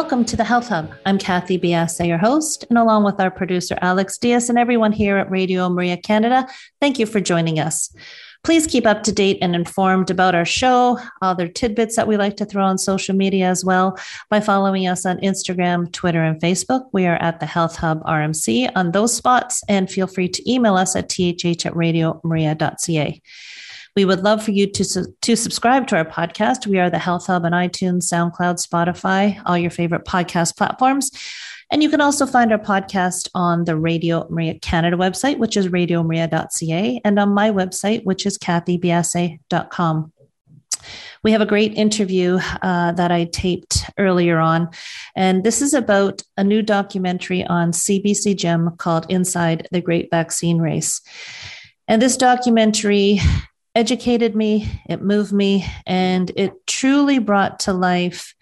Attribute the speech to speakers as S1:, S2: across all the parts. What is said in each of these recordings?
S1: Welcome to the Health Hub. I'm Kathy Biasa, your host, and along with our producer Alex Diaz and everyone here at Radio Maria Canada, thank you for joining us. Please keep up to date and informed about our show, other tidbits that we like to throw on social media as well by following us on Instagram, Twitter, and Facebook. We are at the Health Hub RMC on those spots, and feel free to email us at thh at radiomaria.ca. We would love for you to, to subscribe to our podcast. We are the Health Hub on iTunes, SoundCloud, Spotify, all your favorite podcast platforms. And you can also find our podcast on the Radio Maria Canada website, which is radiomaria.ca, and on my website, which is kathybiase.com. We have a great interview uh, that I taped earlier on. And this is about a new documentary on CBC Gem called Inside the Great Vaccine Race. And this documentary educated me, it moved me, and it truly brought to life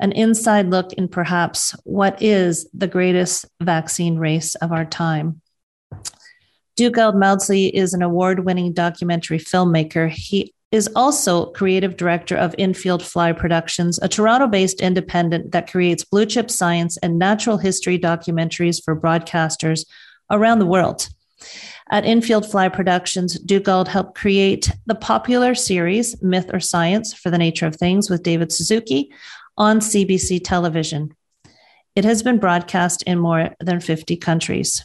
S1: an inside look in perhaps what is the greatest vaccine race of our time. Dugald Maudsley is an award winning documentary filmmaker. He is also creative director of Infield Fly Productions, a Toronto based independent that creates blue chip science and natural history documentaries for broadcasters around the world. At Infield Fly Productions, Dugald helped create the popular series Myth or Science for the Nature of Things with David Suzuki on CBC television. It has been broadcast in more than 50 countries.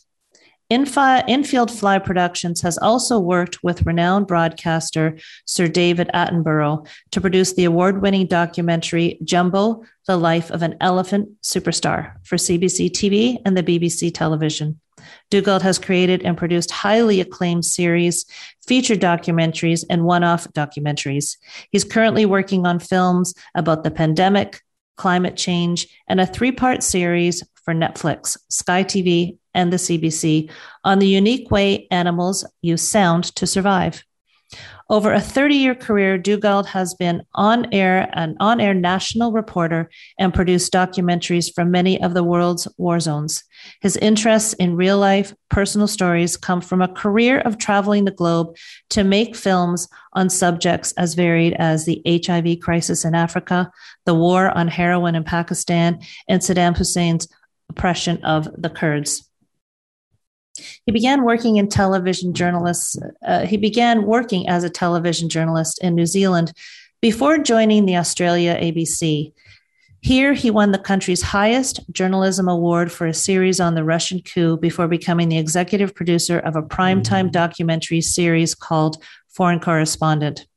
S1: Infi- Infield Fly Productions has also worked with renowned broadcaster Sir David Attenborough to produce the award winning documentary Jumbo The Life of an Elephant Superstar for CBC TV and the BBC television. Dugald has created and produced highly acclaimed series, feature documentaries, and one off documentaries. He's currently working on films about the pandemic, climate change, and a three part series for Netflix, Sky TV, and the CBC on the unique way animals use sound to survive. Over a 30 year career, Dugald has been on air, an on air national reporter, and produced documentaries from many of the world's war zones. His interests in real life, personal stories come from a career of traveling the globe to make films on subjects as varied as the HIV crisis in Africa, the war on heroin in Pakistan, and Saddam Hussein's oppression of the Kurds. He began working in television journalists. Uh, he began working as a television journalist in New Zealand before joining the Australia ABC. Here, he won the country's highest journalism award for a series on the Russian coup before becoming the executive producer of a primetime mm-hmm. documentary series called Foreign Correspondent.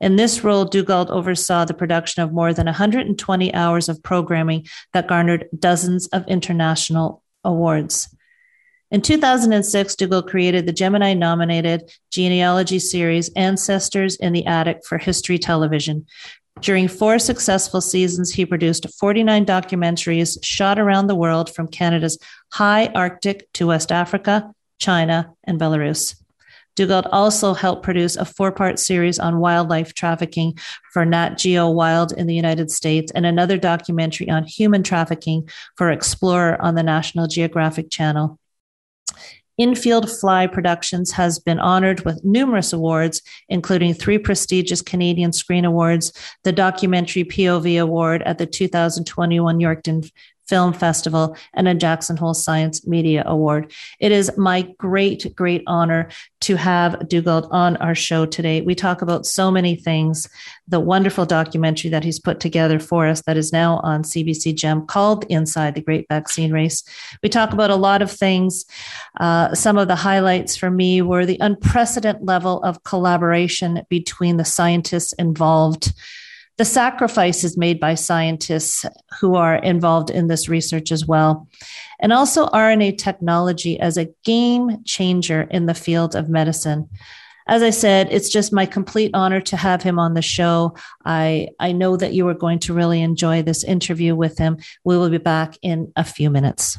S1: In this role, Dugald oversaw the production of more than 120 hours of programming that garnered dozens of international awards. In 2006, Dugald created the Gemini nominated genealogy series Ancestors in the Attic for History Television. During four successful seasons, he produced 49 documentaries shot around the world from Canada's high Arctic to West Africa, China, and Belarus. Dugald also helped produce a four part series on wildlife trafficking for Nat Geo Wild in the United States and another documentary on human trafficking for Explorer on the National Geographic Channel. Infield Fly Productions has been honored with numerous awards, including three prestigious Canadian Screen Awards, the Documentary POV Award at the 2021 Yorkton Film Festival and a Jackson Hole Science Media Award. It is my great, great honor to have Dugald on our show today. We talk about so many things. The wonderful documentary that he's put together for us that is now on CBC Gem called Inside the Great Vaccine Race. We talk about a lot of things. Uh, some of the highlights for me were the unprecedented level of collaboration between the scientists involved the sacrifices made by scientists who are involved in this research as well, and also RNA technology as a game changer in the field of medicine. As I said, it's just my complete honor to have him on the show. I, I know that you are going to really enjoy this interview with him. We will be back in a few minutes.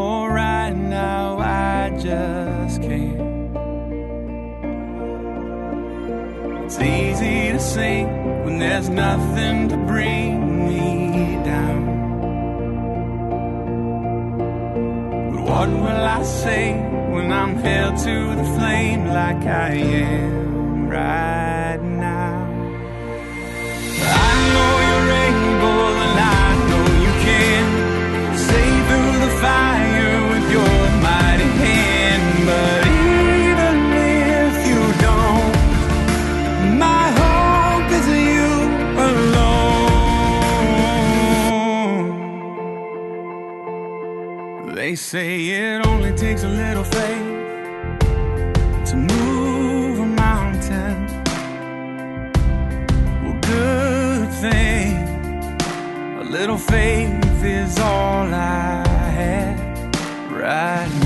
S2: Oh, right now I just can't. It's easy to sing when there's nothing to bring me down. But what will I say when I'm held to the flame like I am right now? They say it only takes a little faith to move a mountain. Well, good thing a little faith is all I have right now.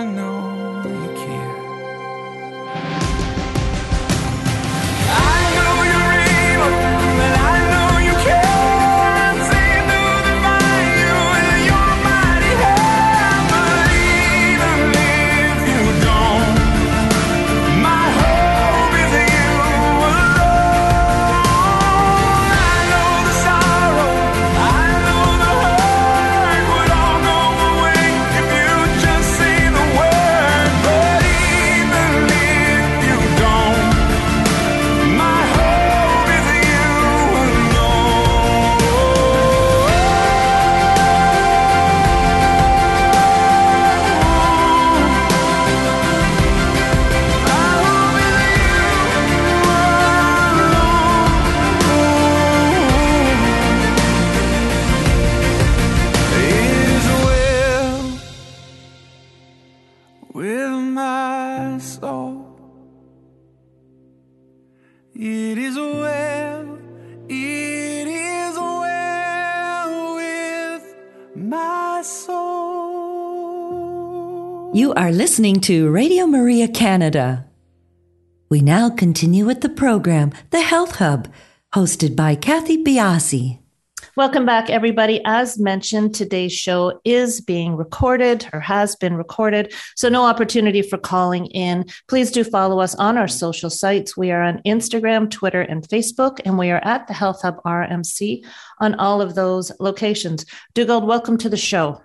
S2: I know
S3: are listening to Radio Maria Canada. We now continue with the program, The Health Hub, hosted by Kathy Biasi.
S1: Welcome back, everybody. As mentioned, today's show is being recorded or has been recorded, so no opportunity for calling in. Please do follow us on our social sites. We are on Instagram, Twitter, and Facebook, and we are at the Health Hub RMC on all of those locations. Dugald, welcome to the show.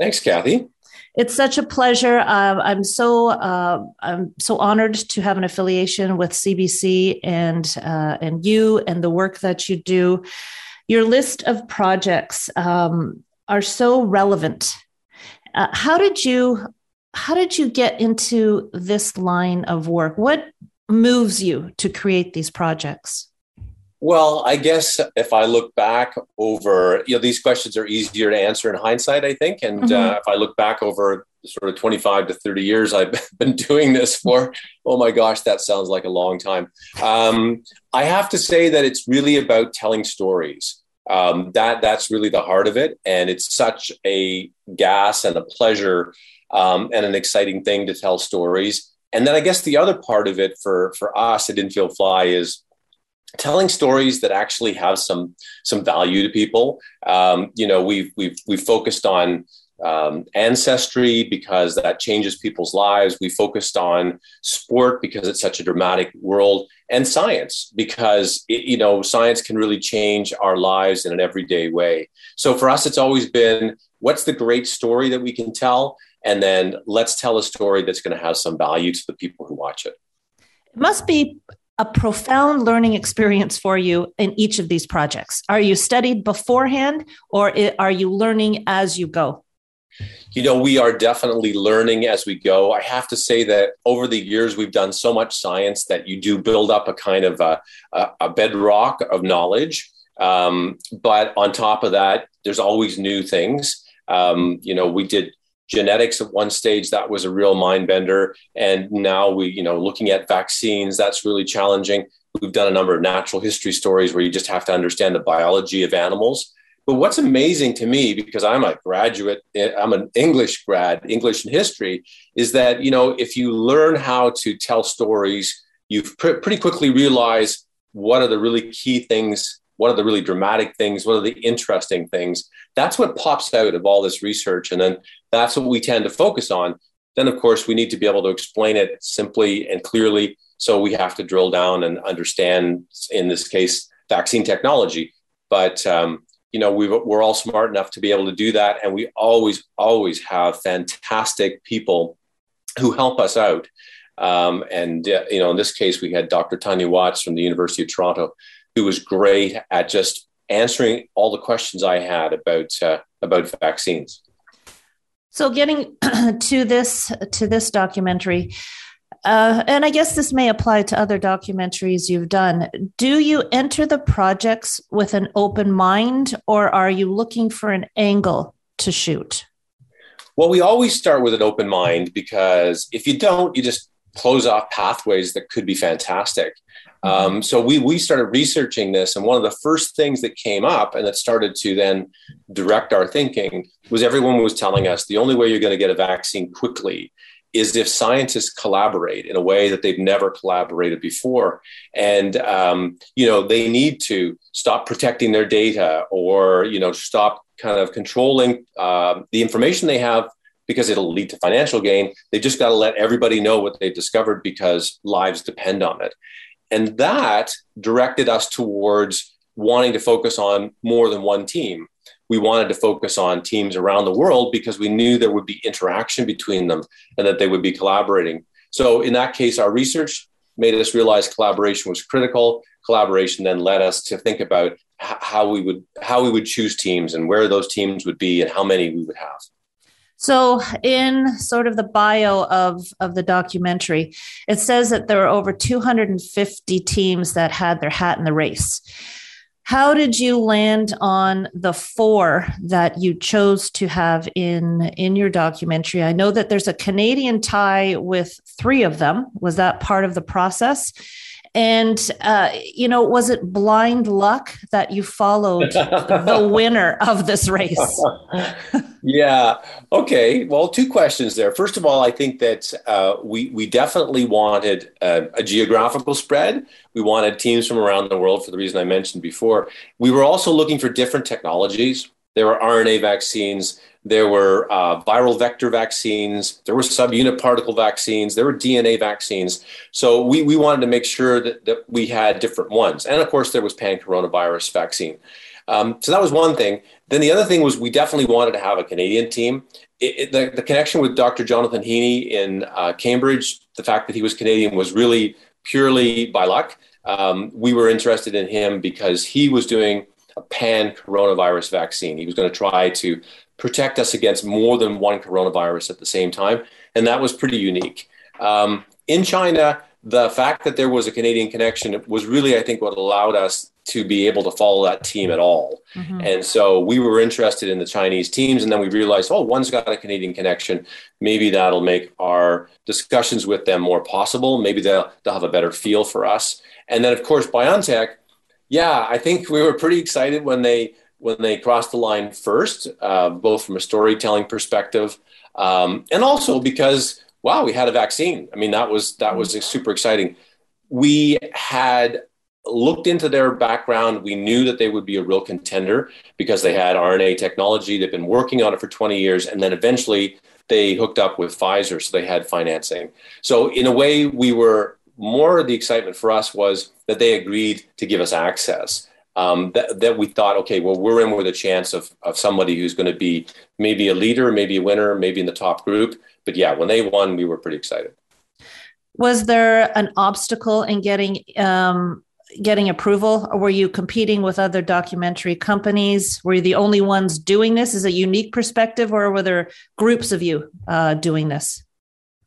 S4: Thanks, Kathy.
S1: It's such a pleasure. Uh, I'm so uh, I'm so honored to have an affiliation with CBC and uh, and you and the work that you do. Your list of projects um, are so relevant. Uh, how did you how did you get into this line of work? What moves you to create these projects?
S4: Well, I guess if I look back over, you know, these questions are easier to answer in hindsight, I think. And mm-hmm. uh, if I look back over sort of 25 to 30 years I've been doing this for, oh my gosh, that sounds like a long time. Um, I have to say that it's really about telling stories. Um, that that's really the heart of it, and it's such a gas and a pleasure um, and an exciting thing to tell stories. And then I guess the other part of it for for us at Infield Fly is telling stories that actually have some some value to people. Um, you know, we've we've we've focused on um, ancestry because that changes people's lives. We focused on sport because it's such a dramatic world, and science because it, you know science can really change our lives in an everyday way. So for us, it's always been what's the great story that we can tell, and then let's tell a story that's going to have some value to the people who watch it.
S1: It must be a profound learning experience for you in each of these projects? Are you studied beforehand or are you learning as you go?
S4: You know, we are definitely learning as we go. I have to say that over the years, we've done so much science that you do build up a kind of a, a bedrock of knowledge. Um, but on top of that, there's always new things. Um, you know, we did genetics at one stage that was a real mind bender. And now we you know looking at vaccines that's really challenging. We've done a number of natural history stories where you just have to understand the biology of animals. But what's amazing to me because i'm a graduate i'm an english grad english and history is that you know if you learn how to tell stories you pr- pretty quickly realize what are the really key things what are the really dramatic things? What are the interesting things? That's what pops out of all this research and then that's what we tend to focus on. Then of course we need to be able to explain it simply and clearly so we have to drill down and understand in this case vaccine technology. But um, you know we are all smart enough to be able to do that and we always always have fantastic people who help us out. Um, and uh, you know in this case we had dr tania watts from the university of toronto who was great at just answering all the questions I had about uh, about vaccines.
S1: So, getting to this to this documentary, uh, and I guess this may apply to other documentaries you've done. Do you enter the projects with an open mind, or are you looking for an angle to shoot?
S4: Well, we always start with an open mind because if you don't, you just close off pathways that could be fantastic. Um, so we we started researching this, and one of the first things that came up and that started to then direct our thinking was everyone was telling us the only way you're going to get a vaccine quickly is if scientists collaborate in a way that they've never collaborated before, and um, you know they need to stop protecting their data or you know stop kind of controlling uh, the information they have because it'll lead to financial gain. They just got to let everybody know what they've discovered because lives depend on it. And that directed us towards wanting to focus on more than one team. We wanted to focus on teams around the world because we knew there would be interaction between them and that they would be collaborating. So, in that case, our research made us realize collaboration was critical. Collaboration then led us to think about how we would how we would choose teams and where those teams would be and how many we would have.
S1: So, in sort of the bio of, of the documentary, it says that there are over 250 teams that had their hat in the race. How did you land on the four that you chose to have in in your documentary? I know that there's a Canadian tie with three of them. Was that part of the process? And, uh, you know, was it blind luck that you followed the winner of this race?
S4: yeah. Okay. Well, two questions there. First of all, I think that uh, we we definitely wanted a, a, geographical spread. We wanted teams from around the world for the reason I mentioned before. We were also looking for different technologies. There were RNA vaccines. There were uh, viral vector vaccines. There were subunit particle vaccines. There were DNA vaccines. So we, we wanted to make sure that, that we had different ones. And of course, there was pan coronavirus vaccine. Um, so that was one thing. Then the other thing was we definitely wanted to have a Canadian team. It, it, the, the, connection with Dr. Jonathan Heeney in uh, Cambridge, the fact that he was Canadian was really purely by luck. Um, we were interested in him because he was doing a pan coronavirus vaccine. He was going to try to protect us against more than one coronavirus at the same time. And that was pretty unique. Um, in China, the fact that there was a Canadian connection was really, I think, what allowed us to be able to follow that team at all. Mm-hmm. And so we were interested in the Chinese teams. And then we realized, oh, one's got a Canadian connection. Maybe that'll make our discussions with them more possible. Maybe they'll, they'll have a better feel for us. And then, of course, BioNTech, yeah, I think we were pretty excited when they when they crossed the line first, uh, both from a storytelling perspective um, and also because wow, we had a vaccine. I mean, that was that was super exciting. We had looked into their background. We knew that they would be a real contender because they had RNA technology. They've been working on it for 20 years, and then eventually they hooked up with Pfizer, so they had financing. So in a way, we were more the excitement for us was that they agreed to give us access um, that, that we thought, okay, well, we're in with a chance of, of somebody who's going to be maybe a leader, maybe a winner, maybe in the top group. But yeah, when they won, we were pretty excited.
S1: Was there an obstacle in getting um, getting approval, or were you competing with other documentary companies? Were you the only ones doing this? Is a unique perspective, or were there groups of you uh, doing this?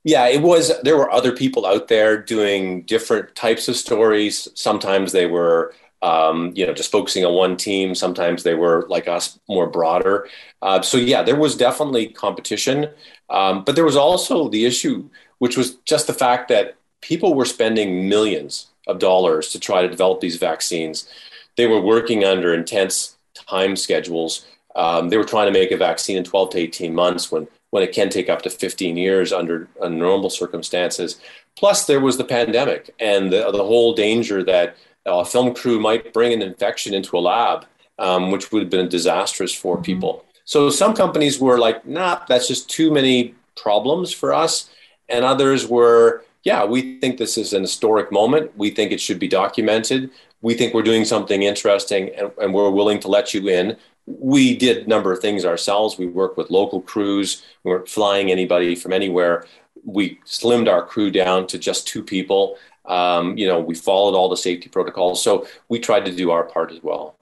S4: Yeah, it was. There were other people out there doing different types of stories. Sometimes they were um, you know, just focusing on one team. Sometimes they were like us, more broader. Uh, so yeah, there was definitely competition, um, but there was also the issue, which was just the fact that people were spending millions of dollars to try to develop these vaccines. They were working under intense time schedules. Um, they were trying to make a vaccine in 12 to 18 months when when it can take up to 15 years under, under normal circumstances. Plus, there was the pandemic and the, the whole danger that a film crew might bring an infection into a lab, um, which would have been disastrous for mm-hmm. people. So some companies were like, nah, that's just too many problems for us. And others were, yeah, we think this is an historic moment. We think it should be documented. We think we're doing something interesting and, and we're willing to let you in. We did a number of things ourselves. We worked with local crews. We weren't flying anybody from anywhere. We slimmed our crew down to just two people. Um, you know, we followed all the safety protocols. So we tried to do our part as well.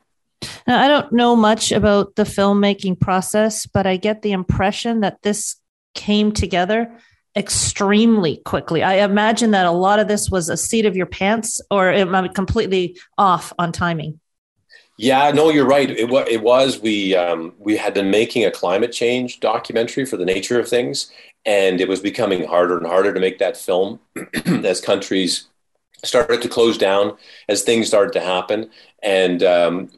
S1: Now, I don't know much about the filmmaking process, but I get the impression that this came together extremely quickly. I imagine that a lot of this was a seat of your pants or am I completely off on timing?
S4: Yeah, no, you're right. It, it was. We um, we had been making a climate change documentary for the nature of things, and it was becoming harder and harder to make that film as countries started to close down as things started to happen. And um,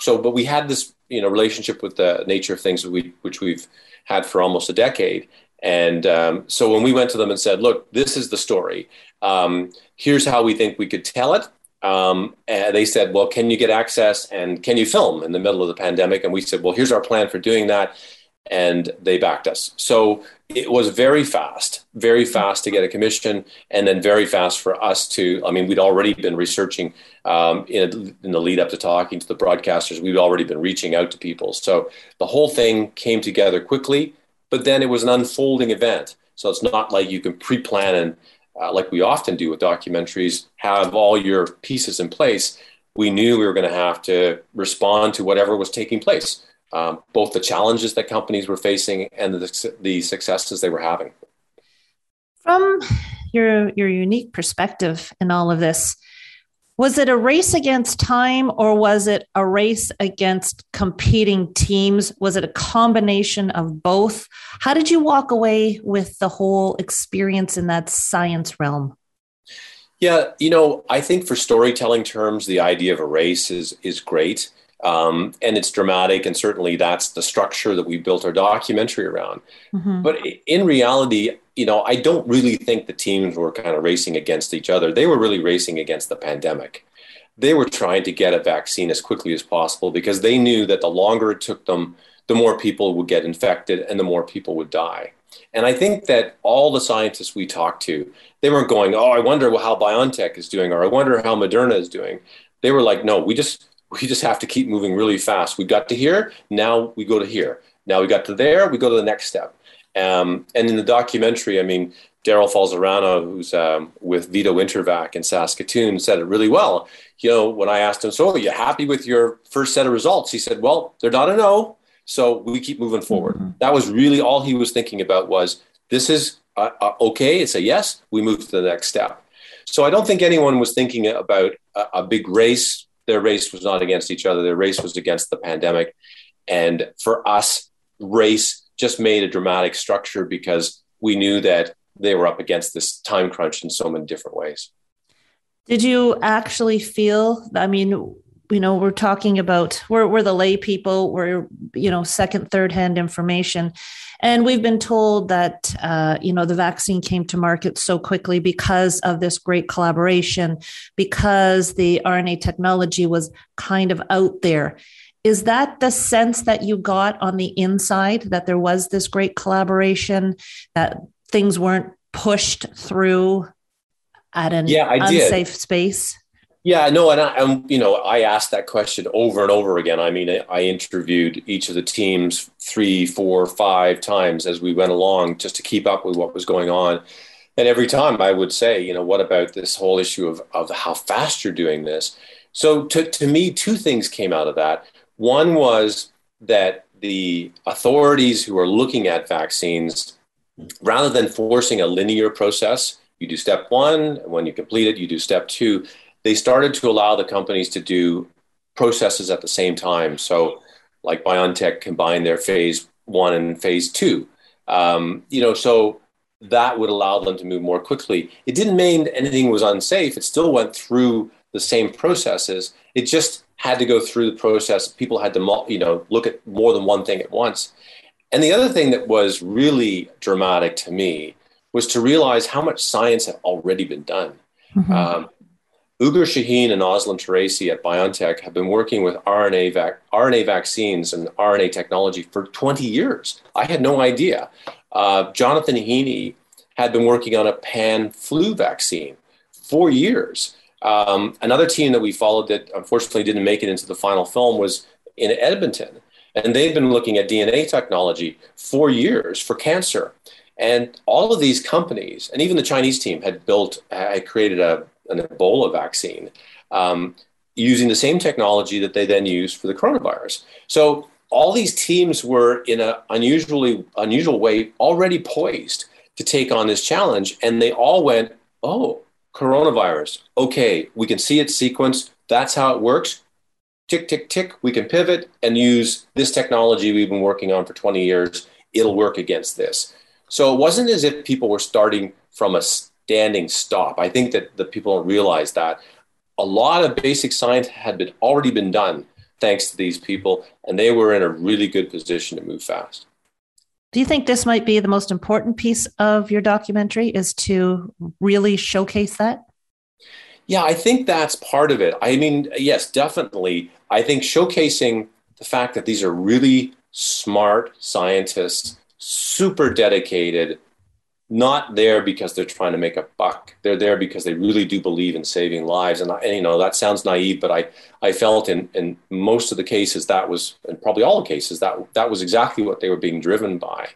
S4: so, but we had this, you know, relationship with the nature of things we, which we've had for almost a decade. And um, so when we went to them and said, look, this is the story. Um, here's how we think we could tell it. Um, and they said, well, can you get access and can you film in the middle of the pandemic? And we said, well, here's our plan for doing that and they backed us. So it was very fast, very fast to get a commission, and then very fast for us to. I mean, we'd already been researching um, in, in, the lead up to talking to the broadcasters. We'd already been reaching out to people. So the whole thing came together quickly, but then it was an unfolding event. So it's not like you can pre plan and, uh, like we often do with documentaries, have all your pieces in place. We knew we were going to have to respond to whatever was taking place um, both the challenges that companies were facing and the, the successes they were having.
S1: From your your unique perspective in all of this, was it a race against time or was it a race against competing teams? Was it a combination of both? How did you walk away with the whole experience in that science realm?
S4: Yeah, you know, I think for storytelling terms, the idea of a race is is great. Um, and it's dramatic, and certainly that's the structure that we built our documentary around. Mm-hmm. But in reality, you know, I don't really think the teams were kind of racing against each other. They were really racing against the pandemic. They were trying to get a vaccine as quickly as possible because they knew that the longer it took them, the more people would get infected and the more people would die. And I think that all the scientists we talked to, they weren't going, "Oh, I wonder how BioNTech is doing," or "I wonder how Moderna is doing." They were like, "No, we just we just have to keep moving really fast. We got to here, now we go to here. Now we got to there, we go to the next step." Um, and in the documentary, I mean, Darryl Falzarano, who's um, with VIDO-InterVac in Saskatoon, said it really well. You know, when I asked him, "So, are you happy with your first set of results?" He said, "Well, they're not a no, so we keep moving forward." Mm-hmm. That was really all he was thinking about. Was this is uh, uh, okay? It's a yes. We move to the next step. So I don't think anyone was thinking about a, a big race. Their race was not against each other. Their race was against the pandemic. And for us, race just made a dramatic structure because we knew that they were up against this time crunch in so many different ways.
S1: Did you actually feel? I mean, you know, we're talking about we're we're the lay people. We're you know second, third hand information, and we've been told that uh, you know the vaccine came to market so quickly because of this great collaboration, because the RNA technology was kind of out there. Is that the sense that you got on the inside that there was this great collaboration, that things weren't pushed through at an yeah, I unsafe space?
S4: Yeah, no, and I, and you know, I asked that question over and over again. I mean, I interviewed each of the teams three, four, five times as we went along, just to keep up with what was going on. And every time I would say, you know, what about this whole issue of of how fast you're doing this? So to to me, two things came out of that. One was that the authorities who are looking at vaccines, rather than forcing a linear process, you do step one, and when you complete it, you do step two, they started to allow the companies to do processes at the same time. So, like BioNTech combined their phase one and phase two. Um, you know, so that would allow them to move more quickly. It didn't mean anything was unsafe. It still went through the same processes. It just had to go through the process. People had to, you know, look at more than one thing at once. And the other thing that was really dramatic to me was to realize how much science had already been done. Mm-hmm. Um, Ugur Sahin and Özlem Türeci at BioNTech have been working with RNA, vac- RNA vaccines and RNA technology for 20 years. I had no idea. Uh, Jonathan Heeney had been working on a pan flu vaccine for years. Um, another team that we followed that unfortunately didn't make it into the final film was in Edmonton. And they've been looking at DNA technology for years for cancer. And all of these companies, and even the Chinese team, had built, had created a, an Ebola vaccine um, using the same technology that they then used for the coronavirus. So all these teams were in an unusually unusual way already poised to take on this challenge, and they all went, "Oh, coronavirus. Okay, we can see its sequence. That's how it works. Tick, tick, tick. We can pivot and use this technology we've been working on for 20 years. It'll work against this. So it wasn't as if people were starting from a standing stop. I think that the people don't realize that a lot of basic science had been already been done thanks to these people, and they were in a really good position to move fast.
S1: Do you think this might be the most important piece of your documentary is to really showcase that?
S4: Yeah, I think that's part of it. I mean, yes, definitely. I think showcasing the fact that these are really smart scientists, super dedicated, not there because they're trying to make a buck. They're there because they really do believe in saving lives. And, and, you know that sounds naive, but I I felt in in most of the cases that was, and probably all the cases that that was exactly what they were being driven by.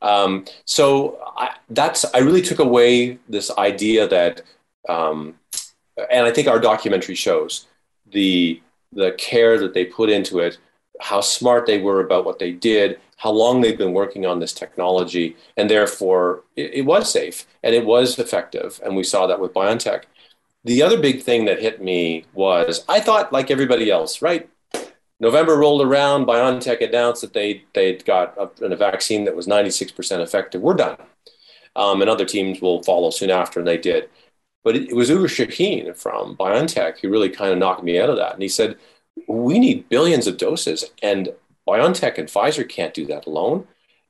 S4: Um, so I, that's I really took away this idea that, um, and I think our documentary shows the the care that they put into it, how smart they were about what they did, how long they've been working on this technology, and therefore it, it, was safe and it was effective. And we saw that with BioNTech. The other big thing that hit me was I thought, like everybody else, right? November rolled around, BioNTech announced that they, they'd got a, a vaccine that was 96% effective. We're done. Um, and other teams will follow soon after, and they did. But it, it was Ugur Sahin from BioNTech who really kind of knocked me out of that. And he said, we need billions of doses, and BioNTech and Pfizer can't do that alone.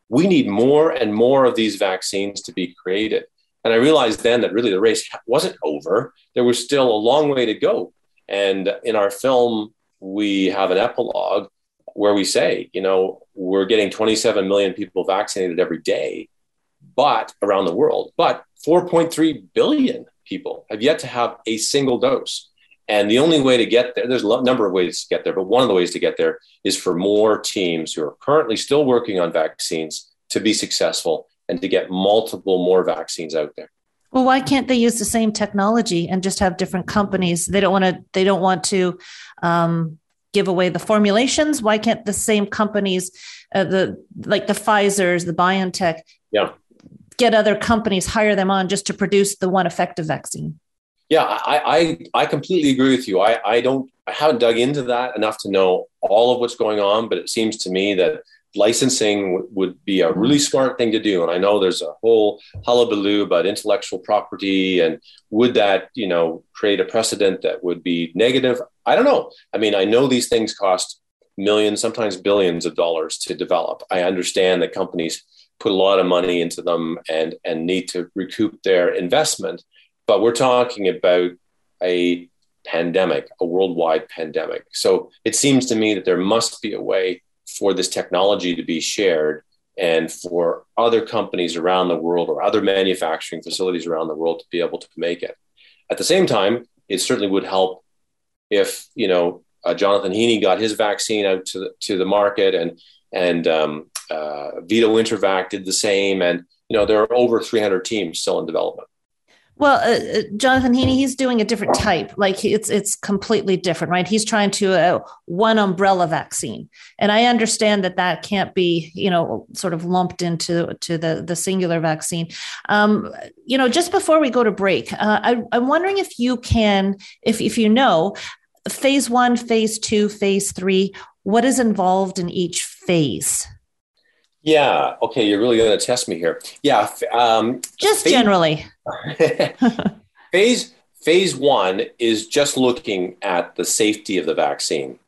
S4: We need more and more of these vaccines to be created. And I realized then that really the race wasn't over. There was still a long way to go. And in our film, we have an epilogue where we say, you know, we're getting 27 million people vaccinated every day, but around the world, but 4.3 billion people have yet to have a single dose. And the only way to get there, there's a number of ways to get there, but one of the ways to get there is for more teams who are currently still working on vaccines to be successful and to get multiple more vaccines out there.
S1: Well, why can't they use the same technology and just have different companies? They don't want to. They don't want to um, give away the formulations. Why can't the same companies, uh, the like the Pfizer's, the BioNTech,
S4: yeah,
S1: get other companies hire them on just to produce the one effective vaccine?
S4: Yeah, I, I, I completely agree with you. I, I don't I haven't dug into that enough to know all of what's going on, but it seems to me that licensing w- would be a really smart thing to do. And I know there's a whole hullabaloo about intellectual property and would that, you know, create a precedent that would be negative? I don't know. I mean, I know these things cost millions, sometimes billions of dollars to develop. I understand that companies put a lot of money into them and, and need to recoup their investment. But we're talking about a pandemic, a worldwide pandemic. So it seems to me that there must be a way for this technology to be shared and for other companies around the world or other manufacturing facilities around the world to be able to make it. At the same time, it certainly would help if you know uh, Jonathan Heeney got his vaccine out to the, to the market and and um, uh, VIDO-InterVac did the same, and you know there are over 300 teams still in development.
S1: Well, uh, uh, Jonathan Heeney, he's doing a different type. Like it's it's completely different, right? He's trying to uh, one umbrella vaccine, and I understand that that can't be, you know, sort of lumped into to the the singular vaccine. Um, you know, just before we go to break, uh, I, I'm wondering if you can, if if you know, phase one, phase two, phase three, what is involved in each phase?
S4: Yeah. Okay. You're really going to test me here. Yeah.
S1: Um, just phase, generally.
S4: phase phase one is just looking at the safety of the vaccine.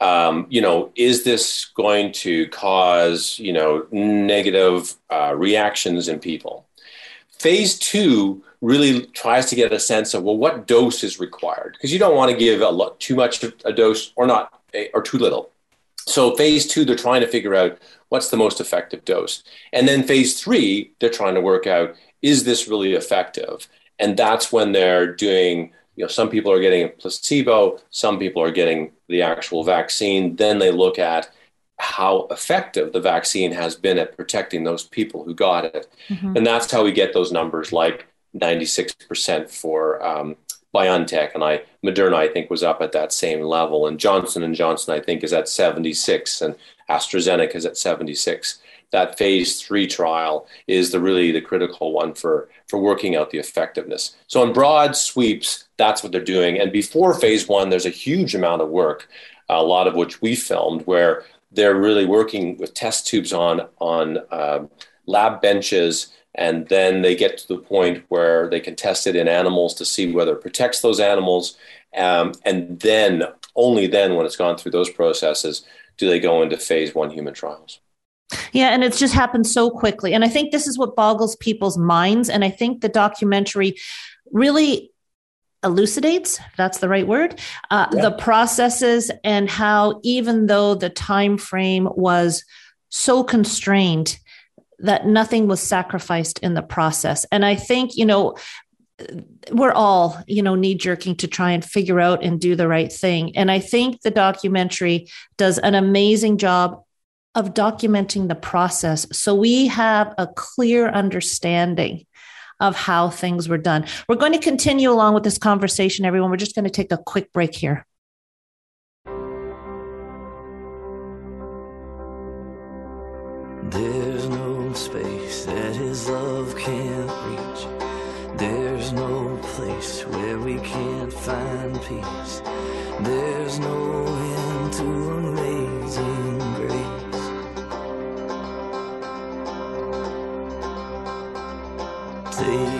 S4: Um, you know, is this going to cause you know negative uh, reactions in people? Phase two really tries to get a sense of well, what dose is required because you don't want to give a lot too much a dose or not or too little. So phase two, they're trying to figure out what's the most effective dose. And then phase three, they're trying to work out is this really effective? And that's when they're doing, you know, some people are getting a placebo, some people are getting the actual vaccine. Then they look at how effective the vaccine has been at protecting those people who got it. Mm-hmm. And that's how we get those numbers like 96% for um, BioNTech and I Moderna I think was up at that same level and Johnson and Johnson I think is at 76 and AstraZeneca is at 76. That phase three trial is the really the critical one for, for working out the effectiveness. So in broad sweeps, that's what they're doing. And before phase one, there's a huge amount of work, a lot of which we filmed, where they're really working with test tubes on on uh, lab benches and then they get to the point where they can test it in animals to see whether it protects those animals um, and then only then when it's gone through those processes do they go into phase one human trials
S1: yeah, and it's just happened so quickly. And I think this is what boggles people's minds. And I think the documentary really elucidates if that's the right word uh, yeah. the processes and how even though the time frame was so constrained that nothing was sacrificed in the process. And I think, you know, we're all, you know, knee jerking to try and figure out and do the right thing. And I think the documentary does an amazing job of documenting the process so we have a clear understanding of how things were done. We're going to continue along with this conversation, everyone. We're just going to take a quick break here. Space that his love can't reach. There's no place where we can't find peace. There's no end to amazing grace. Take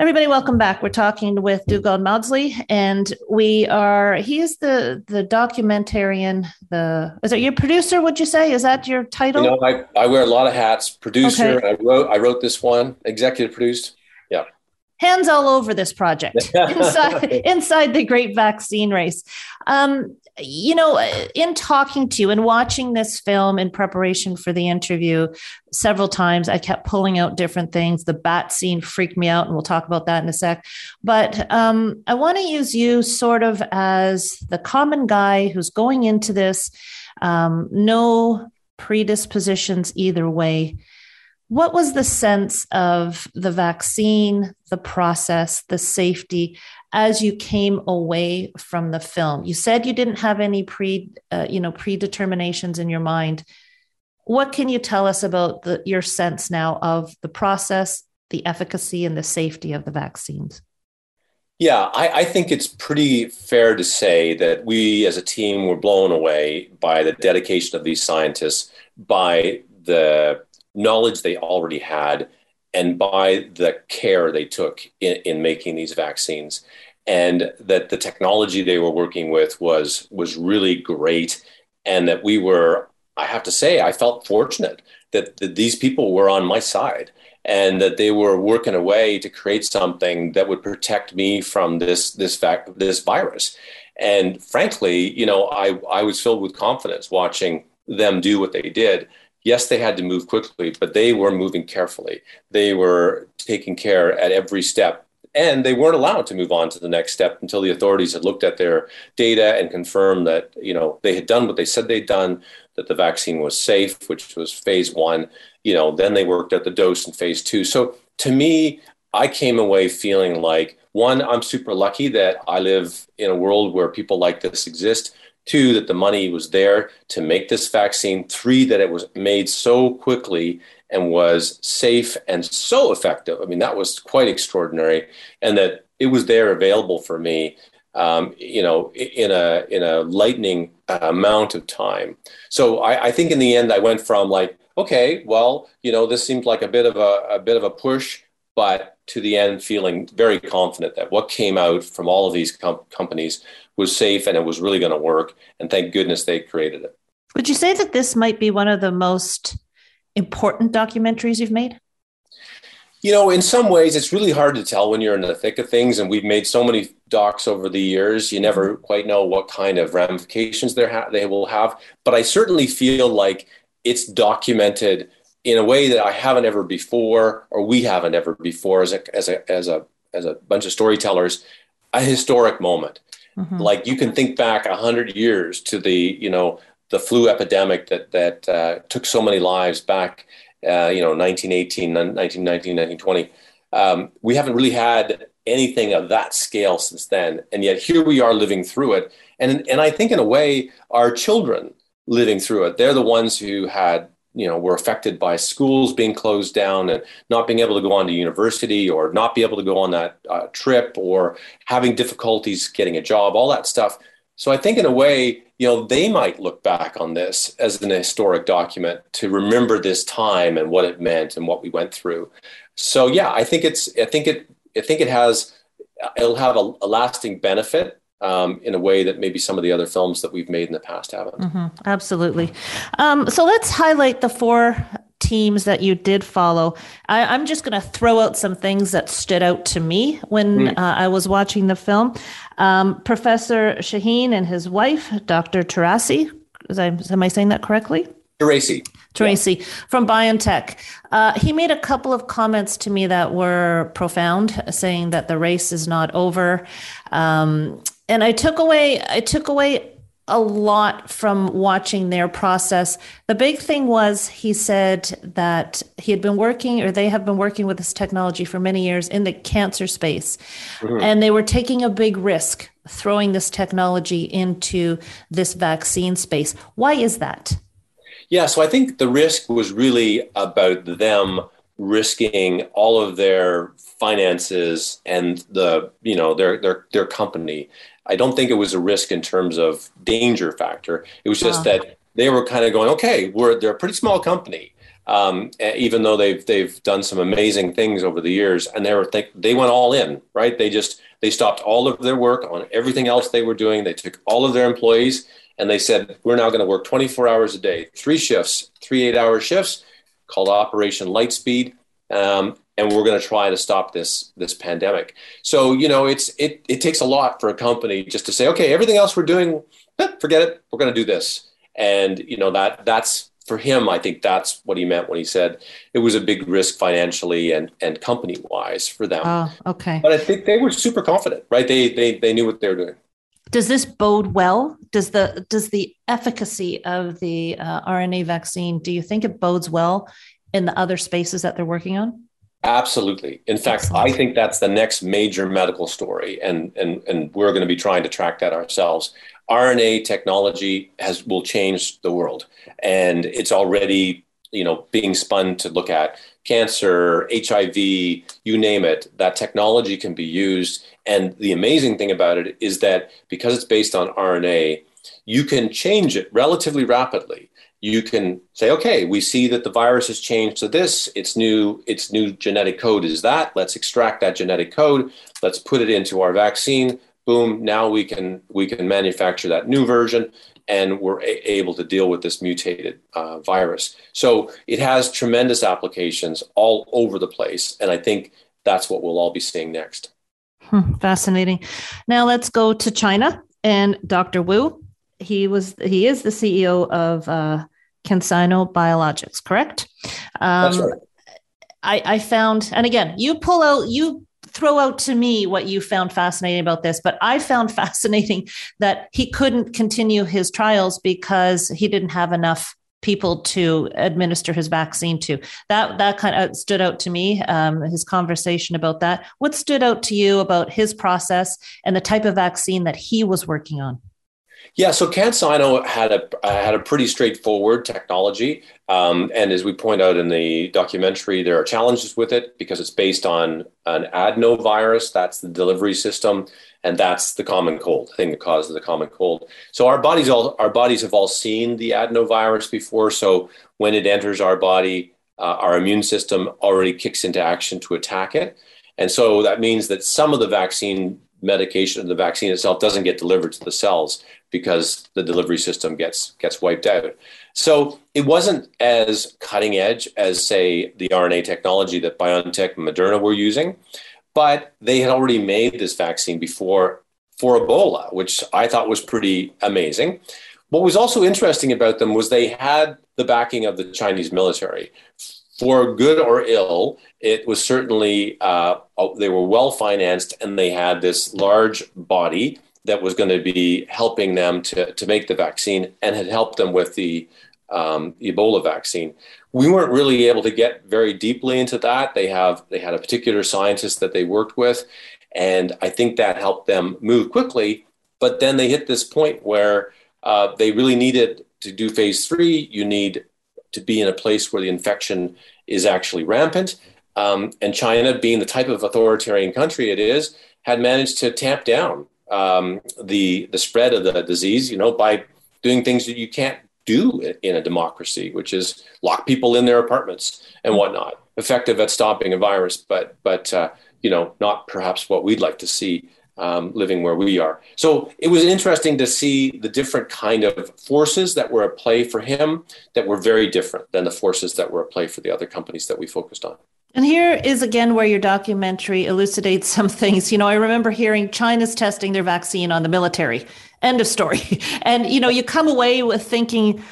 S1: Everybody, welcome back. We're talking with Dugald Maudsley, and we are. He is the the documentarian. The is that your producer? Would you say is that your title?
S4: You know, I, I wear a lot of hats. Producer. Okay. I wrote I wrote this one. Executive produced. Yeah.
S1: Hands all over this project inside inside the great vaccine race. Um, you know, in talking to you and watching this film in preparation for the interview several times, I kept pulling out different things. The bat scene freaked me out, and we'll talk about that in a sec. But um, I want to use you sort of as the common guy who's going into this, um, no predispositions either way. What was the sense of the vaccine, the process, the safety as you came away from the film? You said you didn't have any pre, uh, you know, predeterminations in your mind. What can you tell us about the, your sense now of the process, the efficacy, and the safety of the vaccines?
S4: Yeah, I, I, think it's pretty fair to say that we as a team were blown away by the dedication of these scientists, by the knowledge they already had, and by the care they took in, in making these vaccines and that the technology they were working with was was really great and that we were i have to say i felt fortunate that, that these people were on my side and that they were working away to create something that would protect me from this this fact this virus. And frankly you know i i was filled with confidence watching them do what they did yes, they had to move quickly, but they were moving carefully. They were taking care at every step. And they weren't allowed to move on to the next step until the authorities had looked at their data and confirmed that you know they had done what they said they'd done, that the vaccine was safe, which was phase one. You know, then they worked at the dose in phase two. So to me, I came away feeling like one, I'm super lucky that I live in a world where people like this exist. Two, that the money was there to make this vaccine. Three, that it was made so quickly and was safe and so effective. I mean, that was quite extraordinary. And that it was there available for me, um, you know, in a, in a lightning amount of time. So I, I think in the end, I went from like, okay, well, you know, this seemed like a bit of a, a bit of a push, but to the end feeling very confident that what came out from all of these com- companies was safe and it was really going to work. And thank goodness they created it.
S1: Would you say that this might be one of the most important documentaries you've made?
S4: You know, in some ways, it's really hard to tell when you're in the thick of things. And we've made so many docs over the years, you never mm-hmm. quite know what kind of ramifications ha- they will have. But I certainly feel like it's documented in a way that I haven't ever before, or we haven't ever before, as a as a as a as a bunch of storytellers, a historic moment. Mm-hmm. Like you can think back a hundred years to the you know the flu epidemic that that uh, took so many lives back, uh, you know, 1918, 1919, 1920. Um, we haven't really had anything of that scale since then, and yet here we are living through it. And and I think in a way, our children living through it, they're the ones who had you know were affected by schools being closed down and not being able to go on to university or not be able to go on that uh, trip or having difficulties getting a job all that stuff. So i think in a way you know they might look back on this as an historic document to remember this time and what it meant and what we went through. So yeah i think it's i think it i think it has it'll have a, a lasting benefit um, in a way that maybe some of the other films that we've made in the past haven't.
S1: Mm-hmm, absolutely. Um, so let's highlight the four teams that you did follow. I, am just going to throw out some things that stood out to me when mm. uh, I was watching the film. Um, Professor Sahin and his wife, Dr. Türeci, I, am I saying that correctly?
S4: Türeci.
S1: Türeci yeah. from BioNTech. Uh, he made a couple of comments to me that were profound, saying that the race is not over. Um, and I took away I took away a lot from watching their process. The big thing was he said that he had been working, or they have been working with this technology for many years in the cancer space. Mm-hmm. And they were taking a big risk throwing this technology into this vaccine space. Why is that?
S4: Yeah, so I think the risk was really about them risking all of their finances and the you know their their their company I don't think it was a risk in terms of danger factor. It was just that they were kind of going, okay, we're they're a pretty small company, um, even though they've they've done some amazing things over the years, and they were think they went all in, right? They just they stopped all of their work on everything else they were doing. They took all of their employees and they said, we're now going to work 24 hours a day, three shifts, three eight-hour shifts, called Operation Lightspeed. Um, and we're going to try to stop this this pandemic. So you know, it's it it takes a lot for a company just to say, okay, everything else we're doing, eh, forget it, we're going to do this. And you know that that's for him. I think that's what he meant when he said it was a big risk financially and and company wise for them.
S1: Oh, okay.
S4: But I think they were super confident, right? They they they knew what they were doing.
S1: Does this bode well? Does the does the efficacy of the uh, RNA vaccine? Do you think it bodes well in the other spaces that they're working on?
S4: Absolutely. In fact, Excellent. I think that's the next major medical story, and and and we're going to be trying to track that ourselves. RNA technology has will change the world, and it's already you know being spun to look at cancer, HIV, you name it. That technology can be used, and the amazing thing about it is that because it's based on RNA, you can change it relatively rapidly you can say, okay, we see that the virus has changed to this. Its new, its new genetic code is that. Let's extract that genetic code. Let's put it into our vaccine. Boom! Now we can we can manufacture that new version, and we're a- able to deal with this mutated uh, virus. So it has tremendous applications all over the place, and I think that's what we'll all be seeing next.
S1: Hmm, fascinating. Now let's go to China and Dr. Wu. He was he is the CEO of uh, CanSino Biologics, correct?
S4: Um, That's right.
S1: I, I found, and again, you pull out, you throw out to me what you found fascinating about this, but I found fascinating that he couldn't continue his trials because he didn't have enough people to administer his vaccine to. That that kind of stood out to me. Um, his conversation about that. What stood out to you about his process and the type of vaccine that he was working on?
S4: Yeah, so CanSino had a had a pretty straightforward technology, um, and as we point out in the documentary, there are challenges with it because it's based on an adenovirus. That's the delivery system, and that's the common cold, the thing that causes the common cold. So our bodies all our bodies have all seen the adenovirus before. So when it enters our body, uh, our immune system already kicks into action to attack it, and so that means that some of the vaccine medication, the vaccine itself doesn't get delivered to the cells because the delivery system gets gets wiped out. So it wasn't as cutting edge as say the RNA technology that BioNTech and Moderna were using, but they had already made this vaccine before for Ebola, which I thought was pretty amazing. What was also interesting about them was they had the backing of the Chinese military for good or ill, it was certainly uh, they were well financed and they had this large body that was going to be helping them to, to make the vaccine and had helped them with the um, Ebola vaccine. We weren't really able to get very deeply into that. They have they had a particular scientist that they worked with, and I think that helped them move quickly. But then they hit this point where uh, they really needed to do phase three. You need to be in a place where the infection is actually rampant. Um, and China, being the type of authoritarian country it is, had managed to tamp down um, the the spread of the disease, you know, by doing things that you can't do in a democracy, which is lock people in their apartments and whatnot. Effective at stopping a virus, but but uh, you know, not perhaps what we'd like to see um, living where we are. So it was interesting to see the different kind of forces that were at play for him that were very different than the forces that were at play for the other companies that we focused on.
S1: And here is again where your documentary elucidates some things. You know, I remember hearing China's testing their vaccine on the military. End of story. And you know, you come away with thinking,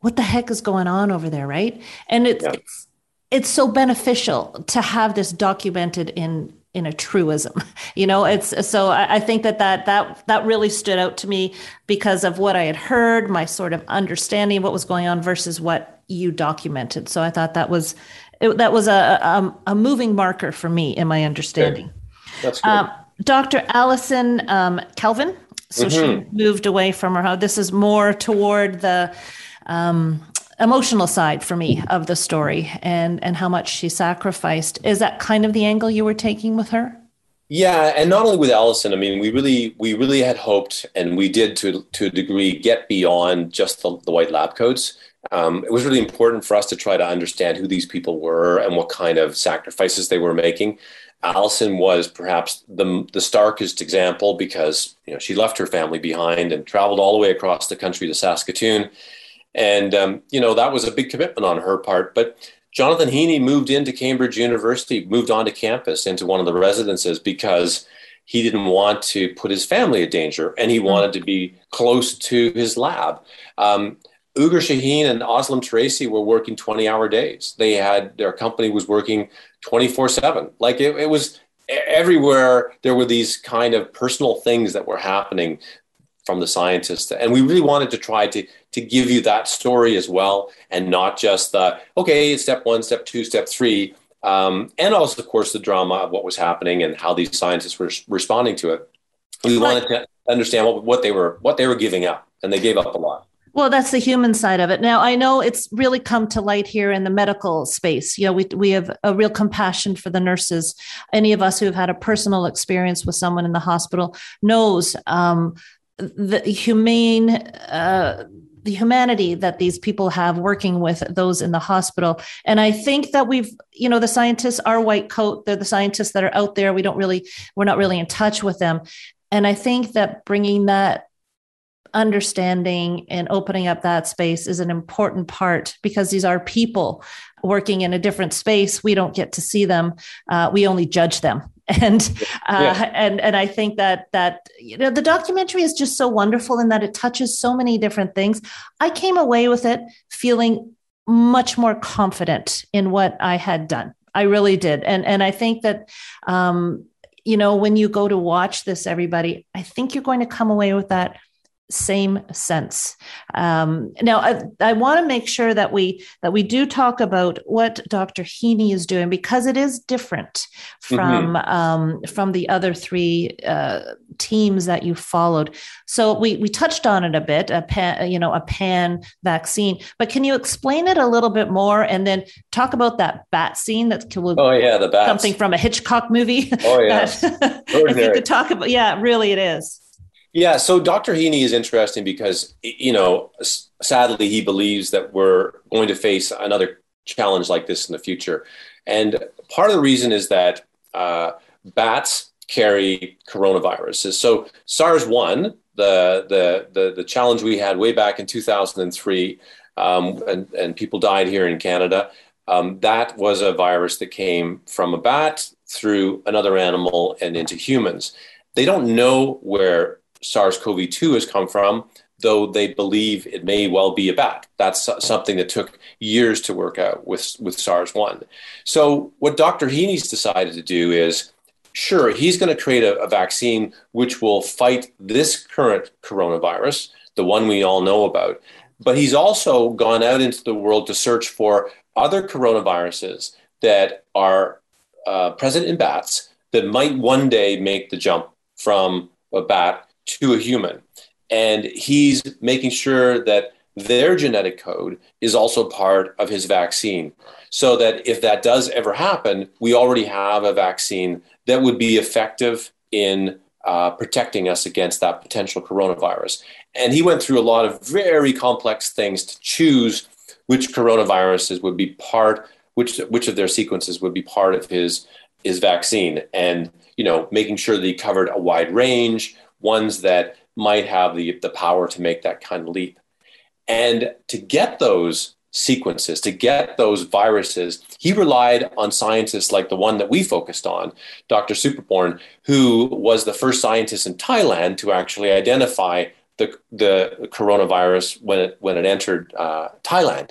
S1: what the heck is going on over there, right? And it's yeah. it's, it's so beneficial to have this documented in in a truism you know it's so I, I, think that that that that really stood out to me because of what i had heard my sort of understanding of what was going on versus what you documented so i thought that was it, that was a, a, a moving marker for me in my understanding.
S4: That's good. Um,
S1: dr Alyson um, kelvin. So mm-hmm. she moved away from her this is more toward the um, emotional side for me of the story and and how much she sacrificed. Is that kind of the angle you were taking with her?
S4: Yeah and not only with Alyson i mean we really we really had hoped and we did to to a degree get beyond just the, the white lab coats um, it was really important for us to try to understand who these people were and what kind of sacrifices they were making Alyson was perhaps the, the starkest example because you know she left her family behind and traveled all the way across the country to Saskatoon and, um, you know, that was a big commitment on her part. But Jonathan Heeney moved into Cambridge University, moved onto campus into one of the residences because he didn't want to put his family at danger and he mm-hmm. wanted to be close to his lab. Um, Ugur Sahin and Özlem Türeci were working 20 hour days. They had their company was working 24 7. Like it, it was everywhere there were these kind of personal things that were happening from the scientists. And we really wanted to try to, to give you that story as well, and not just the, okay, step one, step two, step three. Um, and also, of course, the drama of what was happening and how these scientists were responding to it. We wanted to understand what, what they were what they were giving up, and they gave up a lot.
S1: Well, that's the human side of it. Now, I know it's really come to light here in the medical space. You know, we, we have a real compassion for the nurses. Any of us who have had a personal experience with someone in the hospital knows um, the humane uh, the humanity that these people have working with those in the hospital and i think that we've you know the scientists are white coat they're the scientists that are out there we don't really we're not really in touch with them and i think that bringing that understanding and opening up that space is an important part because these are people working in a different space we don't get to see them uh, we only judge them and uh, yeah. and and I think that that you know the documentary is just so wonderful in that it touches so many different things. I came away with it feeling much more confident in what I had done. I really did, and and I think that. Um, you know, when you go to watch this, everybody, I think you're going to come away with that same sense. Um, now, I, I want to make sure that we that we do talk about what Dr. Heeney is doing because it is different from mm-hmm. um, from the other three uh, teams that you followed. So we we touched on it a bit, a pan, you know, a pan vaccine. But can you explain it a little bit more, and then talk about that bat scene that's
S4: oh yeah, the bat
S1: something from a Hitchcock movie.
S4: Oh yeah,
S1: if you could talk about yeah, really it is.
S4: Yeah, so Dr. Heeney is interesting because, you know, sadly, he believes that we're going to face another challenge like this in the future. And part of the reason is that uh, bats carry coronaviruses. So SARS 1, the, the, the, the, challenge we had way back in 2003, um, and, and people died here in Canada, um, that was a virus that came from a bat through another animal and into humans. They don't know where SARS-CoV-2 has come from, though they believe it may well be a bat. That's something that took years to work out with, with SARS-1. So what Dr. Heeney's decided to do is, sure, he's going to create a, a vaccine which will fight this current coronavirus, the one we all know about. But he's also gone out into the world to search for other coronaviruses that are uh, present in bats that might one day make the jump from a bat to a human. And he's making sure that their genetic code is also part of his vaccine. So that if that does ever happen, we already have a vaccine that would be effective in uh, protecting us against that potential coronavirus. And he went through a lot of very complex things to choose which coronaviruses would be part, which which of their sequences would be part of his his vaccine, and you know making sure that he covered a wide range, ones that might have the, the power to make that kind of leap. And to get those sequences, to get those viruses, he relied on scientists like the one that we focused on, Dr. Supaporn, who was the first scientist in Thailand to actually identify the, the coronavirus when it, when it entered uh, Thailand.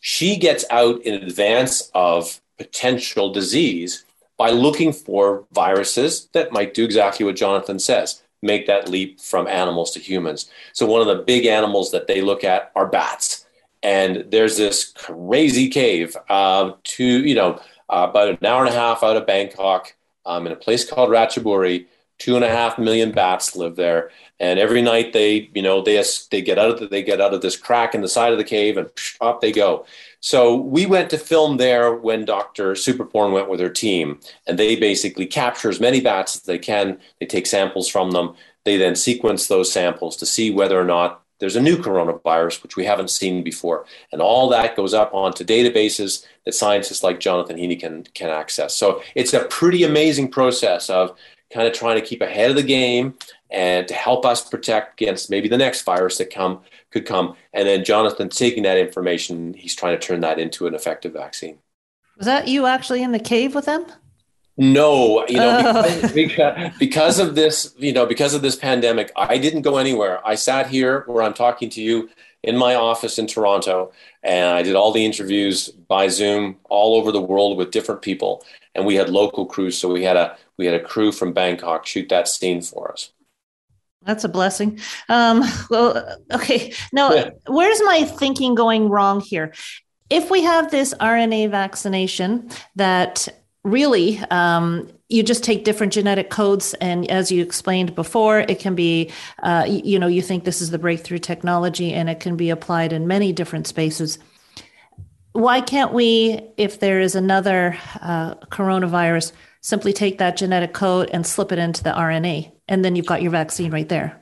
S4: She gets out in advance of potential disease by looking for viruses that might do exactly what Jonathan says make that leap from animals to humans. So, one of the big animals that they look at are bats. And there's this crazy cave uh, to, you know, uh, about an hour and a half out of Bangkok um, in a place called Ratchaburi. Two and a half million bats live there, and every night they, you know, they they get out of the, they get out of this crack in the side of the cave, and psh, up they go. So we went to film there when Dr. Supaporn went with her team, and they basically capture as many bats as they can. They take samples from them. They then sequence those samples to see whether or not there's a new coronavirus, which we haven't seen before. And all that goes up onto databases that scientists like Jonathan Heeney can, can access. So it's a pretty amazing process of kind of trying to keep ahead of the game and to help us protect against maybe the next virus that come could come. And then Jonathan taking that information, he's trying to turn that into an effective vaccine.
S1: Was that you actually in the cave with them?
S4: No, you know, oh. because, because, of this, you know, because of this pandemic, I didn't go anywhere. I sat here where I'm talking to you in my office in Toronto, and I did all the interviews by Zoom all over the world with different people. And we had local crews, so we had a we had a crew from Bangkok shoot that scene for us.
S1: That's a blessing. Um, well, okay. Now, yeah. where's my thinking going wrong here? If we have this RNA vaccination that really um, you just take different genetic codes and as you explained before it can be uh, you know you think this is the breakthrough technology and it can be applied in many different spaces why can't we if there is another uh, coronavirus simply take that genetic code and slip it into the rna and then you've got your vaccine right there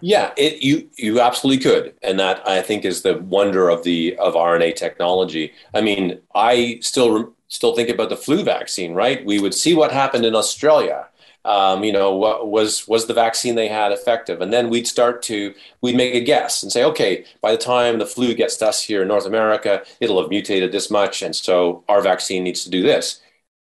S4: yeah, it, you you absolutely could, and that I think is the wonder of the of RNA technology. I mean, I still still think about the flu vaccine, right? We would see what happened in Australia. Um, you know, what was was the vaccine they had effective? And then we'd start to we'd make a guess and say, okay, by the time the flu gets to us here in North America, it'll have mutated this much, and so our vaccine needs to do this.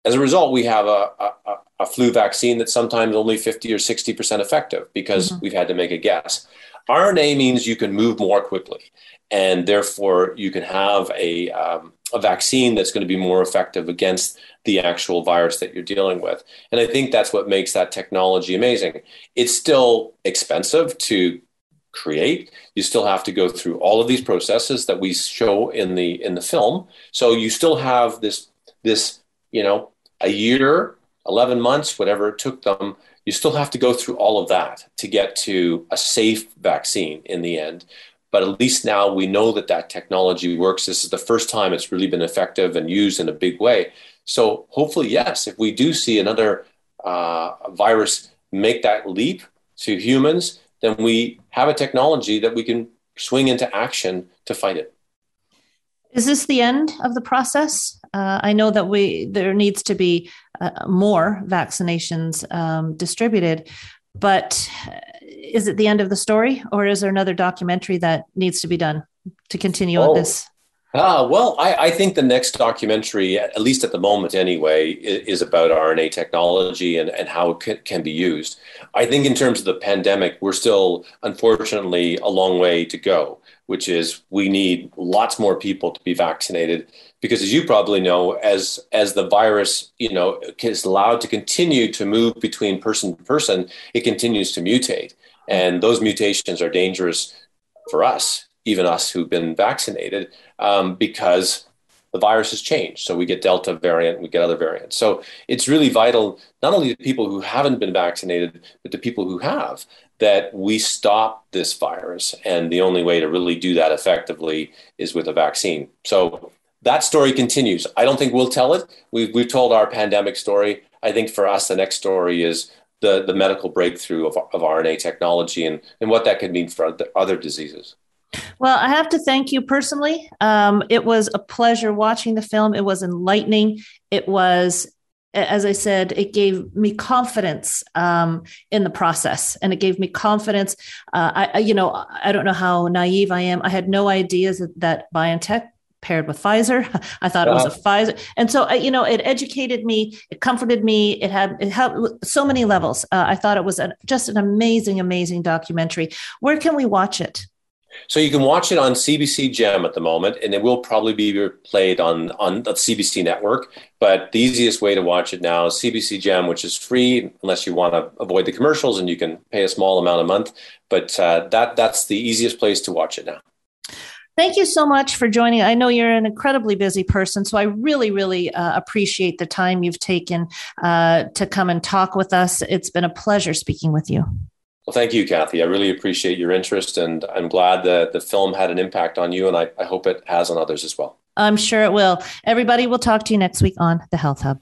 S4: As a result, we have a, a, a flu vaccine that's sometimes only 50 or 60 percent effective because mm-hmm. we've had to make a guess. RNA means you can move more quickly, and therefore you can have a um, a vaccine that's going to be more effective against the actual virus that you're dealing with. And I think that's what makes that technology amazing. It's still expensive to create. You still have to go through all of these processes that we show in the in the film. So you still have this this, you know, a year, 11 months, whatever it took them, you still have to go through all of that to get to a safe vaccine in the end. But at least now we know that that technology works. This is the first time it's really been effective and used in a big way. So hopefully, yes, if we do see another uh, virus make that leap to humans, then we have a technology that we can swing into action to fight it.
S1: Is this the end of the process? Uh, I know that we there needs to be uh, more vaccinations um, distributed, but is it the end of the story, or is there another documentary that needs to be done to continue oh. with this?
S4: Ah, well, I, I, think the next documentary, at least at the moment anyway, is, is about RNA technology and, and how it can, can, be used. I think in terms of the pandemic, we're still, unfortunately, a long way to go, which is we need lots more people to be vaccinated because as you probably know as as the virus you know is allowed to continue to move between person to person it continues to mutate. And those mutations are dangerous for us, even us who've been vaccinated, um, because the virus has changed. So we get Delta variant, we get other variants. So it's really vital, not only to people who haven't been vaccinated, but to people who have, that we stop this virus. And the only way to really do that effectively is with a vaccine. So that story continues. I don't think we'll tell it. We've, we've told our pandemic story. I think for us, the next story is the, the medical breakthrough of, of RNA technology and, and what that could mean for other diseases.
S1: Well, I have to thank you personally. Um, it was a pleasure watching the film. It was enlightening. It was, as I said, it gave me confidence um, in the process, and it gave me confidence. Uh, I, you know, I don't know how naive I am. I had no ideas that, that BioNTech paired with Pfizer. I thought it was a Pfizer, and so you know, it educated me, it comforted me, it had it helped so many levels. Uh, I thought it was an, just an amazing, amazing documentary. Where can we watch it?
S4: So you can watch it on CBC Gem at the moment, and it will probably be played on on the CBC network. But the easiest way to watch it now is CBC Gem, which is free unless you want to avoid the commercials, and you can pay a small amount a month. But uh, that that's the easiest place to watch it now.
S1: Thank you so much for joining. I know you're an incredibly busy person, so I really, really uh, appreciate the time you've taken uh, to come and talk with us. It's been a pleasure speaking with you.
S4: Well, thank you, Kathy. I really appreciate your interest, and I'm glad that the film had an impact on you, and I, I hope it has on others as well.
S1: I'm sure it will. Everybody, we'll talk to you next week on the Health Hub.